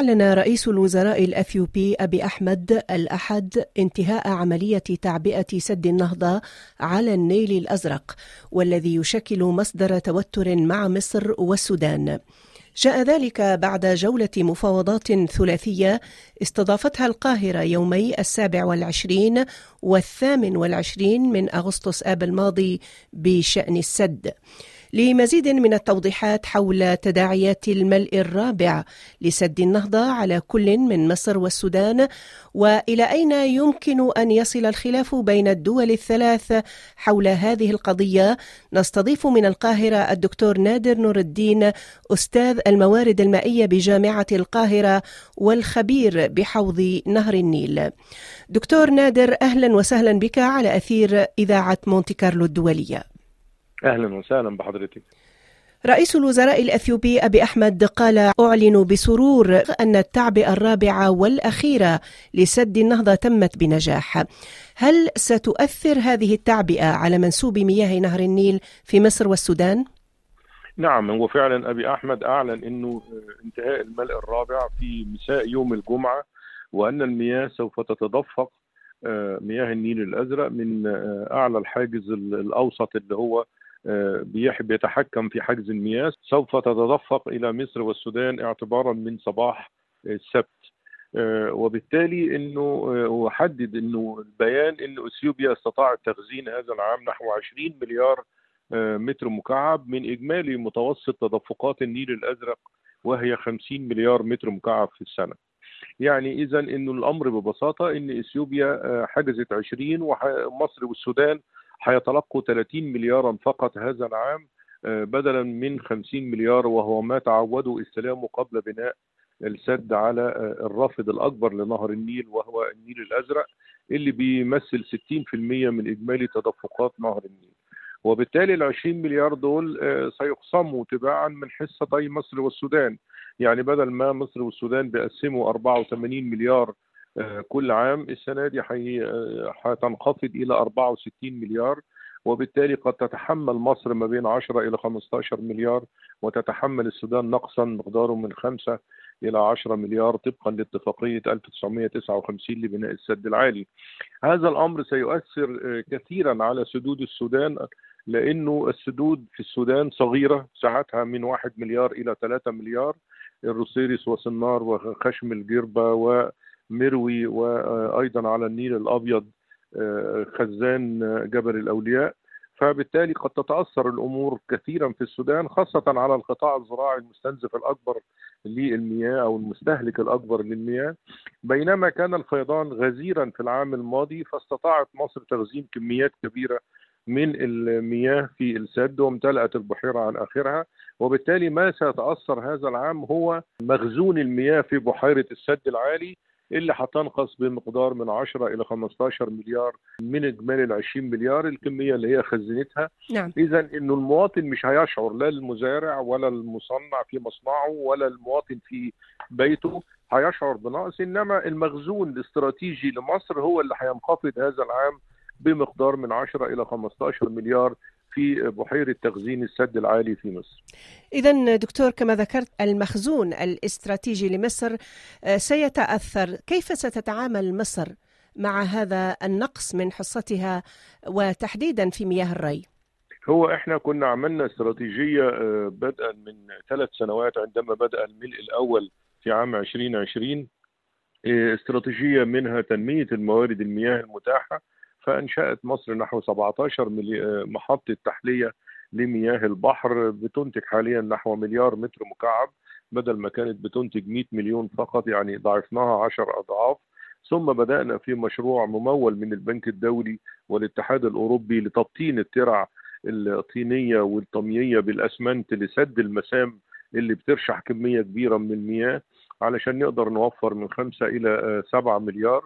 أعلن رئيس الوزراء الأثيوبي أبي أحمد الأحد انتهاء عملية تعبئة سد النهضة على النيل الأزرق والذي يشكل مصدر توتر مع مصر والسودان. جاء ذلك بعد جولة مفاوضات ثلاثية استضافتها القاهرة يومي السابع والعشرين والثامن والعشرين من أغسطس آب الماضي بشأن السد. لمزيد من التوضيحات حول تداعيات الملء الرابع لسد النهضة على كل من مصر والسودان وإلى أين يمكن أن يصل الخلاف بين الدول الثلاث حول هذه القضية نستضيف من القاهرة الدكتور نادر نور الدين أستاذ الموارد المائية بجامعة القاهرة والخبير بحوض نهر النيل. دكتور نادر أهلا وسهلا بك على أثير إذاعة مونتي كارلو الدولية. أهلا وسهلا بحضرتك رئيس الوزراء الأثيوبي أبي أحمد قال أعلن بسرور أن التعبئه الرابعه والاخيره لسد النهضة تمت بنجاح. هل ستؤثر هذه التعبئه على منسوب مياه نهر النيل في مصر والسودان؟ نعم هو فعلا أبي أحمد أعلن إنه انتهاء الملء الرابع في مساء يوم الجمعة وأن المياه سوف تتدفق مياه النيل الأزرق من أعلى الحاجز الأوسط اللي هو بيتحكم في حجز المياه سوف تتدفق إلى مصر والسودان اعتبارا من صباح السبت وبالتالي إنه حدد إنه البيان إنه إثيوبيا استطاعت تخزين هذا العام نحو 20 مليار متر مكعب من إجمالي متوسط تدفقات النيل الأزرق وهي 50 مليار متر مكعب في السنة. يعني اذا إنه الأمر ببساطة إن إثيوبيا حجزت 20 ومصر والسودان هيتلقوا 30 مليارا فقط هذا العام بدلا من 50 مليار وهو ما تعودوا استلامه قبل بناء السد على الرافد الأكبر لنهر النيل وهو النيل الأزرق اللي بيمثل 60% من إجمالي تدفقات نهر النيل. وبالتالي ال 20 مليار دول سيقسموا تباعا من حصتي مصر والسودان يعني بدل ما مصر والسودان بيقسموا 84 مليار كل عام السنة دي هتنخفض إلى 64 مليار وبالتالي قد تتحمل مصر ما بين 10 إلى 15 مليار وتتحمل السودان نقصا مقداره من 5 إلى 10 مليار طبقا لاتفاقية 1959 لبناء السد العالي. هذا الأمر سيؤثر كثيرا على سدود السودان لأنه السدود في السودان صغيرة سعتها من 1 مليار إلى 3 مليار الروسيريس وسنار وخشم الجربة ومروي وأيضا على النيل الأبيض خزان جبل الأولياء. فبالتالي قد تتأثر الأمور كثيرا في السودان خاصة على القطاع الزراعي المستنزف الأكبر للمياه أو المستهلك الأكبر للمياه. بينما كان الفيضان غزيرا في العام الماضي فاستطاعت مصر تخزين كميات كبيرة من المياه في السد وامتلأت البحيرة عن آخرها. وبالتالي ما سيتأثر هذا العام هو مخزون المياه في بحيرة السد العالي. اللي هتنقص بمقدار من 10 إلى 15 مليار من إجمالي ال 20 مليار الكمية اللي هي خزنتها نعم. اذا إنه المواطن مش هيشعر لا المزارع ولا المصنع في مصنعه ولا المواطن في بيته هيشعر بنقص إنما المخزون الاستراتيجي لمصر هو اللي هينخفض هذا العام بمقدار من 10 إلى 15 مليار في بحيرة تخزين السد العالي في مصر. إذا دكتور كما ذكرت المخزون الاستراتيجي لمصر سيتأثر. كيف ستتعامل مصر مع هذا النقص من حصتها وتحديدا في مياه الري؟ هو إحنا كنا عملنا استراتيجية بدءا من ثلاث سنوات عندما بدأ الملء الأول في عام 2020 استراتيجية منها تنمية الموارد المياه المتاحة فانشأت مصر نحو 17 محطة تحلية لمياه البحر. بتنتج حاليا نحو مليار متر مكعب بدل ما كانت بتنتج 100 مليون فقط يعني ضعفناها 10 أضعاف. ثم بدأنا في مشروع ممول من البنك الدولي والاتحاد الأوروبي لتبطين الترع الطينية والطمييه بالأسمنت لسد المسام اللي بترشح كمية كبيرة من المياه علشان نقدر نوفر من 5 إلى 7 مليار.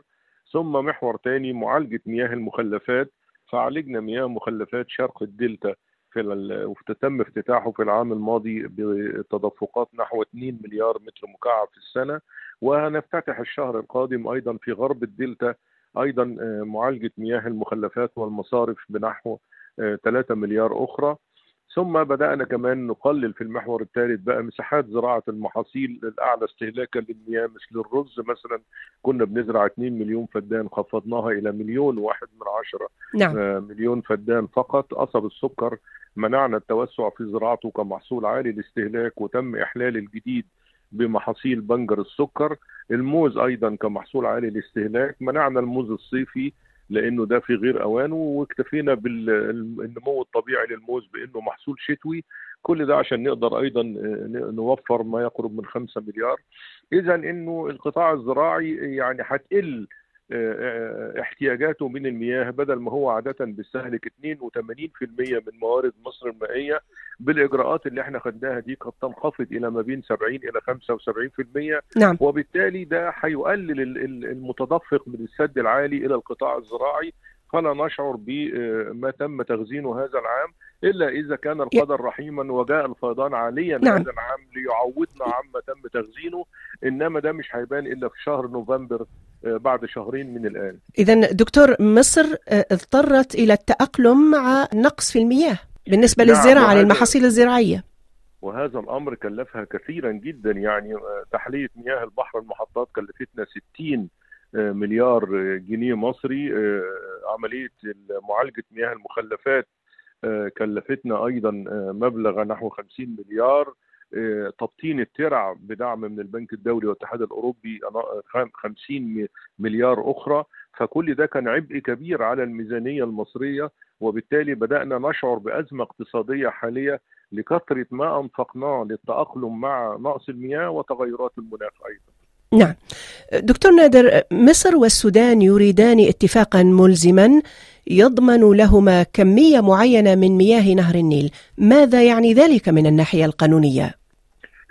ثم محور تاني معالجة مياه المخلفات. فعالجنا مياه مخلفات شرق الدلتا في وتم افتتاحه في العام الماضي بتدفقات نحو 2 مليار متر مكعب في السنة. وهنفتتح الشهر القادم أيضا في غرب الدلتا أيضا معالجة مياه المخلفات والمصارف بنحو 3 مليار أخرى. ثم بدأنا كمان نقلل في المحور الثالث بقى مساحات زراعة المحاصيل الاعلى استهلاكا للمياه مثل الرز مثلا. كنا بنزرع 2 مليون فدان خفضناها إلى مليون واحد من عشرة. نعم. مليون فدان فقط. قصب السكر منعنا التوسع في زراعته كمحصول عالي الاستهلاك وتم إحلال الجديد بمحاصيل بنجر السكر. الموز أيضا كمحصول عالي الاستهلاك منعنا الموز الصيفي لأنه ده في غير اوانه واكتفينا بالنمو الطبيعي للموز بانه محصول شتوي. كل ده عشان نقدر أيضا نوفر ما يقرب من 5 مليار. اذا إنه القطاع الزراعي يعني هتقل احتياجاته من المياه بدل ما هو عادة بيستهلك 82% من موارد مصر المائية. بالإجراءات اللي إحنا خدناها دي قد تنخفض إلى ما بين 70 إلى 75% نعم. وبالتالي ده هيقلل المتدفق من السد العالي إلى القطاع الزراعي. فلا نشعر بما تم تخزينه هذا العام إلا إذا كان القدر رحيما وجاء الفيضان عاليا نعم. هذا العام ليعوضنا عما تم تخزينه إنما ده مش هيبان إلا في شهر نوفمبر بعد شهرين من الآن. اذا دكتور مصر اضطرت إلى التأقلم مع نقص في المياه بالنسبة نعم، للزراعة وهذا- للمحاصيل الزراعية. وهذا الأمر كلفها كثيرا جدا يعني تحلية مياه البحر المحطات كلفتنا 60 مليار جنيه مصري. عملية معالجة مياه المخلفات كلفتنا أيضا مبلغ نحو 50 مليار. تبطين الترع بدعم من البنك الدولي والاتحاد الأوروبي 50 مليار أخرى. فكل ده كان عبء كبير على الميزانية المصرية وبالتالي بدأنا نشعر بأزمة اقتصادية حالية لكثرة ما أنفقناه للتأقلم مع نقص المياه وتغيرات المناخ أيضا. نعم. دكتور نادر مصر والسودان يريدان اتفاقا ملزما يضمن لهما كمية معينة من مياه نهر النيل. ماذا يعني ذلك من الناحية القانونية؟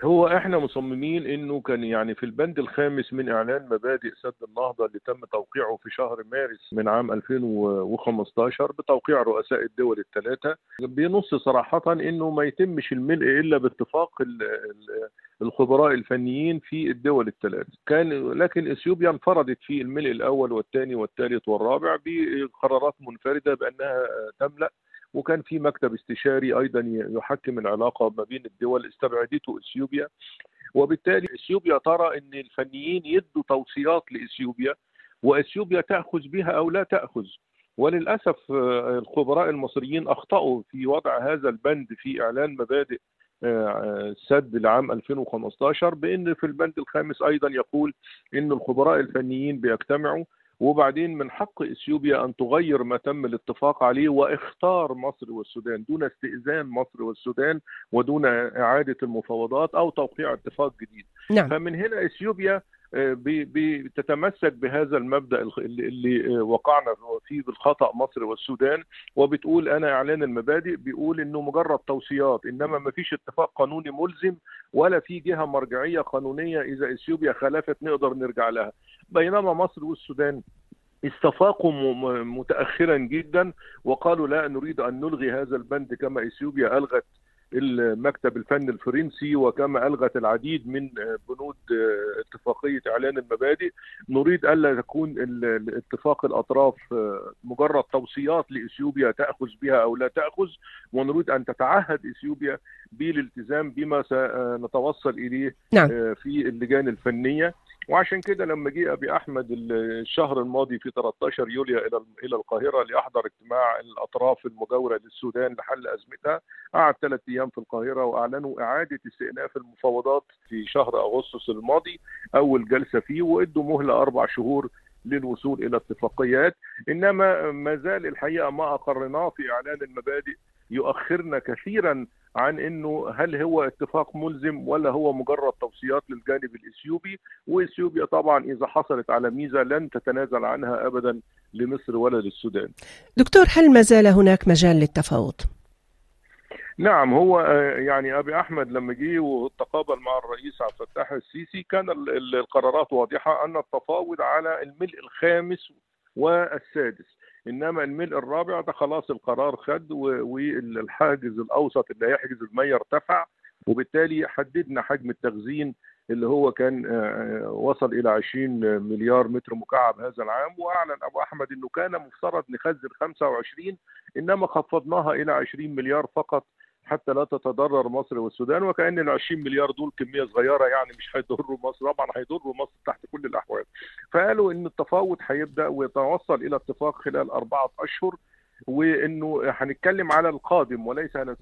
هو إحنا مصممين انه كان يعني في البند الخامس من اعلان مبادئ سد النهضة اللي تم توقيعه في شهر مارس من عام 2015 بتوقيع رؤساء الدول الثلاثة بينص صراحة انه ما يتمش الملء إلا باتفاق ال- ال- الخبراء الفنيين في الدول الثلاث كان لكن إثيوبيا انفردت في الملء الأول والثاني والثالث والرابع بقرارات منفردة بأنها تملأ وكان في مكتب استشاري أيضا يحكم العلاقة ما بين الدول استبعدته إثيوبيا. وبالتالي إثيوبيا ترى إن الفنيين يدوا توصيات لإثيوبيا وإثيوبيا تأخذ بها أو لا تأخذ. وللأسف آه، الخبراء المصريين أخطأوا في وضع هذا البند في إعلان مبادئ آه، السد لعام 2015 بإن في البند الخامس أيضا يقول إن الخبراء الفنيين بيجتمعوا وبعدين من حق إثيوبيا أن تغير ما تم الاتفاق عليه واختار مصر والسودان دون استئذان مصر والسودان ودون إعادة المفاوضات أو توقيع اتفاق جديد. نعم. فمن هنا إثيوبيا بي- بتتمسك بهذا المبدأ اللي آه، وقعنا فيه بالخطأ مصر والسودان وبتقول أنا إعلان المبادئ بيقول إنه مجرد توصيات إنما ما فيش اتفاق قانوني ملزم ولا في جهة مرجعية قانونية إذا إثيوبيا خالفت نقدر نرجع لها. بينما مصر والسودان استفاقوا متأخرا جدا وقالوا لا نريد أن نلغي هذا البند كما إثيوبيا ألغت المكتب الفني الفرنسي وكما ألغت العديد من بنود اتفاقيه إعلان المبادئ نريد ألا تكون ال- ال- اتفاق الأطراف مجرد توصيات لإثيوبيا تأخذ بها أو لا تأخذ ونريد أن تتعهد إثيوبيا بالالتزام بما سنتوصل إليه نعم. في اللجان الفنية وعشان كده لما جه أبي أحمد الشهر الماضي في 13 يوليو إلى إلى القاهرة لاحضر اجتماع الأطراف المجاورة للسودان لحل أزمتها قعد ثلاث أيام في القاهرة وأعلنوا إعادة استئناف المفاوضات في شهر أغسطس الماضي أول جلسة فيه وإدوا مهلة أربع شهور للوصول إلى اتفاقيات. إنما ما زال الحقيقة ما أقرناه في إعلان المبادئ يؤخرنا كثيرا عن إنه هل هو اتفاق ملزم ولا هو مجرد توصيات للجانب الإثيوبي وإثيوبيا طبعا إذا حصلت على ميزة لن تتنازل عنها ابدا لمصر ولا للسودان. دكتور هل ما زال هناك مجال للتفاوض؟ نعم هو يعني أبي أحمد لما جه وتقابل مع الرئيس عبد الفتاح السيسي كان القرارات واضحة أن التفاوض على الملء الخامس والسادس إنما الملء الرابع ده خلاص القرار خد والحاجز الأوسط اللي هيحجز المية ارتفع وبالتالي حددنا حجم التخزين اللي هو كان وصل إلى 20 مليار متر مكعب هذا العام. وأعلن أبو أحمد إنه كان مفترض نخزن 25 إنما خفضناها إلى 20 مليار فقط. حتى لا تتضرر مصر والسودان وكأن ال 20 مليار دول كمية صغيرة يعني مش هيضروا مصر. طبعا هيضروا مصر تحت كل الأحوال. فقالوا إن التفاوض هيبدأ ويتوصل إلى اتفاق خلال أربعة أشهر وإنه هنتكلم على القادم وليس على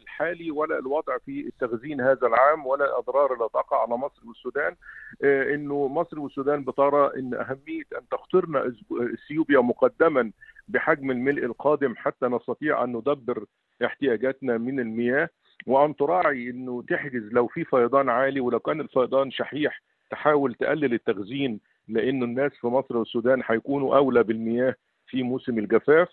الحالي ولا الوضع في التخزين هذا العام ولا الأضرار التي تقع على مصر والسودان. إنه مصر والسودان بترى إن أهمية أن تخطرنا اثيوبيا مقدما بحجم الملء القادم حتى نستطيع أن ندبر احتياجاتنا من المياه وأن تراعي إنه تحجز لو في فيضان عالي ولو كان الفيضان شحيح تحاول تقلل التخزين لأنه الناس في مصر والسودان هيكونوا أولى بالمياه في موسم الجفاف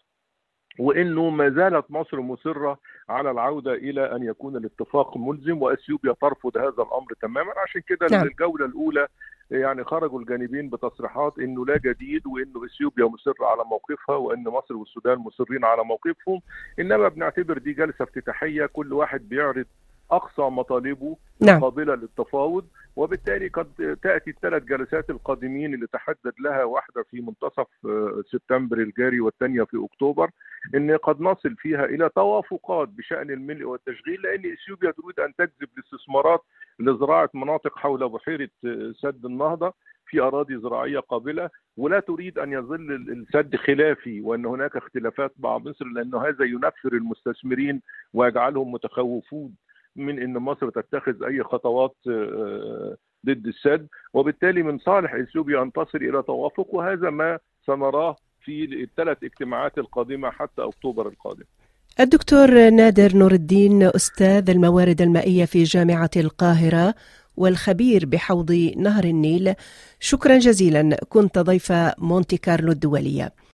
وإنه ما زالت مصر مصرة على العودة إلى أن يكون الاتفاق ملزم وإثيوبيا ترفض هذا الأمر تماما عشان كده نعم. الجوله الأولى يعني خرجوا الجانبين بتصريحات إنه لا جديد وإنه إثيوبيا مصره على موقفها وإن مصر والسودان مصرين على موقفهم. إنما بنعتبر دي جلسة افتتاحية كل واحد بيعرض أقصى مطالبه نعم. قابلة للتفاوض وبالتالي قد تأتي الثلاث جلسات القادمين اللي تحدد لها واحدة في منتصف سبتمبر الجاري والثانية في أكتوبر إن قد نصل فيها إلى توافقات بشأن الملء والتشغيل لأن إثيوبيا تريد أن تجذب الاستثمارات لزراعة مناطق حول بحيرة سد النهضة في أراضي زراعية قابلة ولا تريد أن يظل السد خلافي وأن هناك اختلافات مع مصر لأنه هذا ينفر المستثمرين ويجعلهم متخوفون من إن مصر تتخذ أي خطوات ضد السد وبالتالي من صالح إثيوبيا أن تصل إلى توافق وهذا ما سنراه في الثلاث اجتماعات القادمة حتى أكتوبر القادم. الدكتور نادر نور الدين أستاذ الموارد المائية في جامعة القاهرة والخبير بحوض نهر النيل شكرا جزيلا كنت ضيف مونتي كارلو الدولية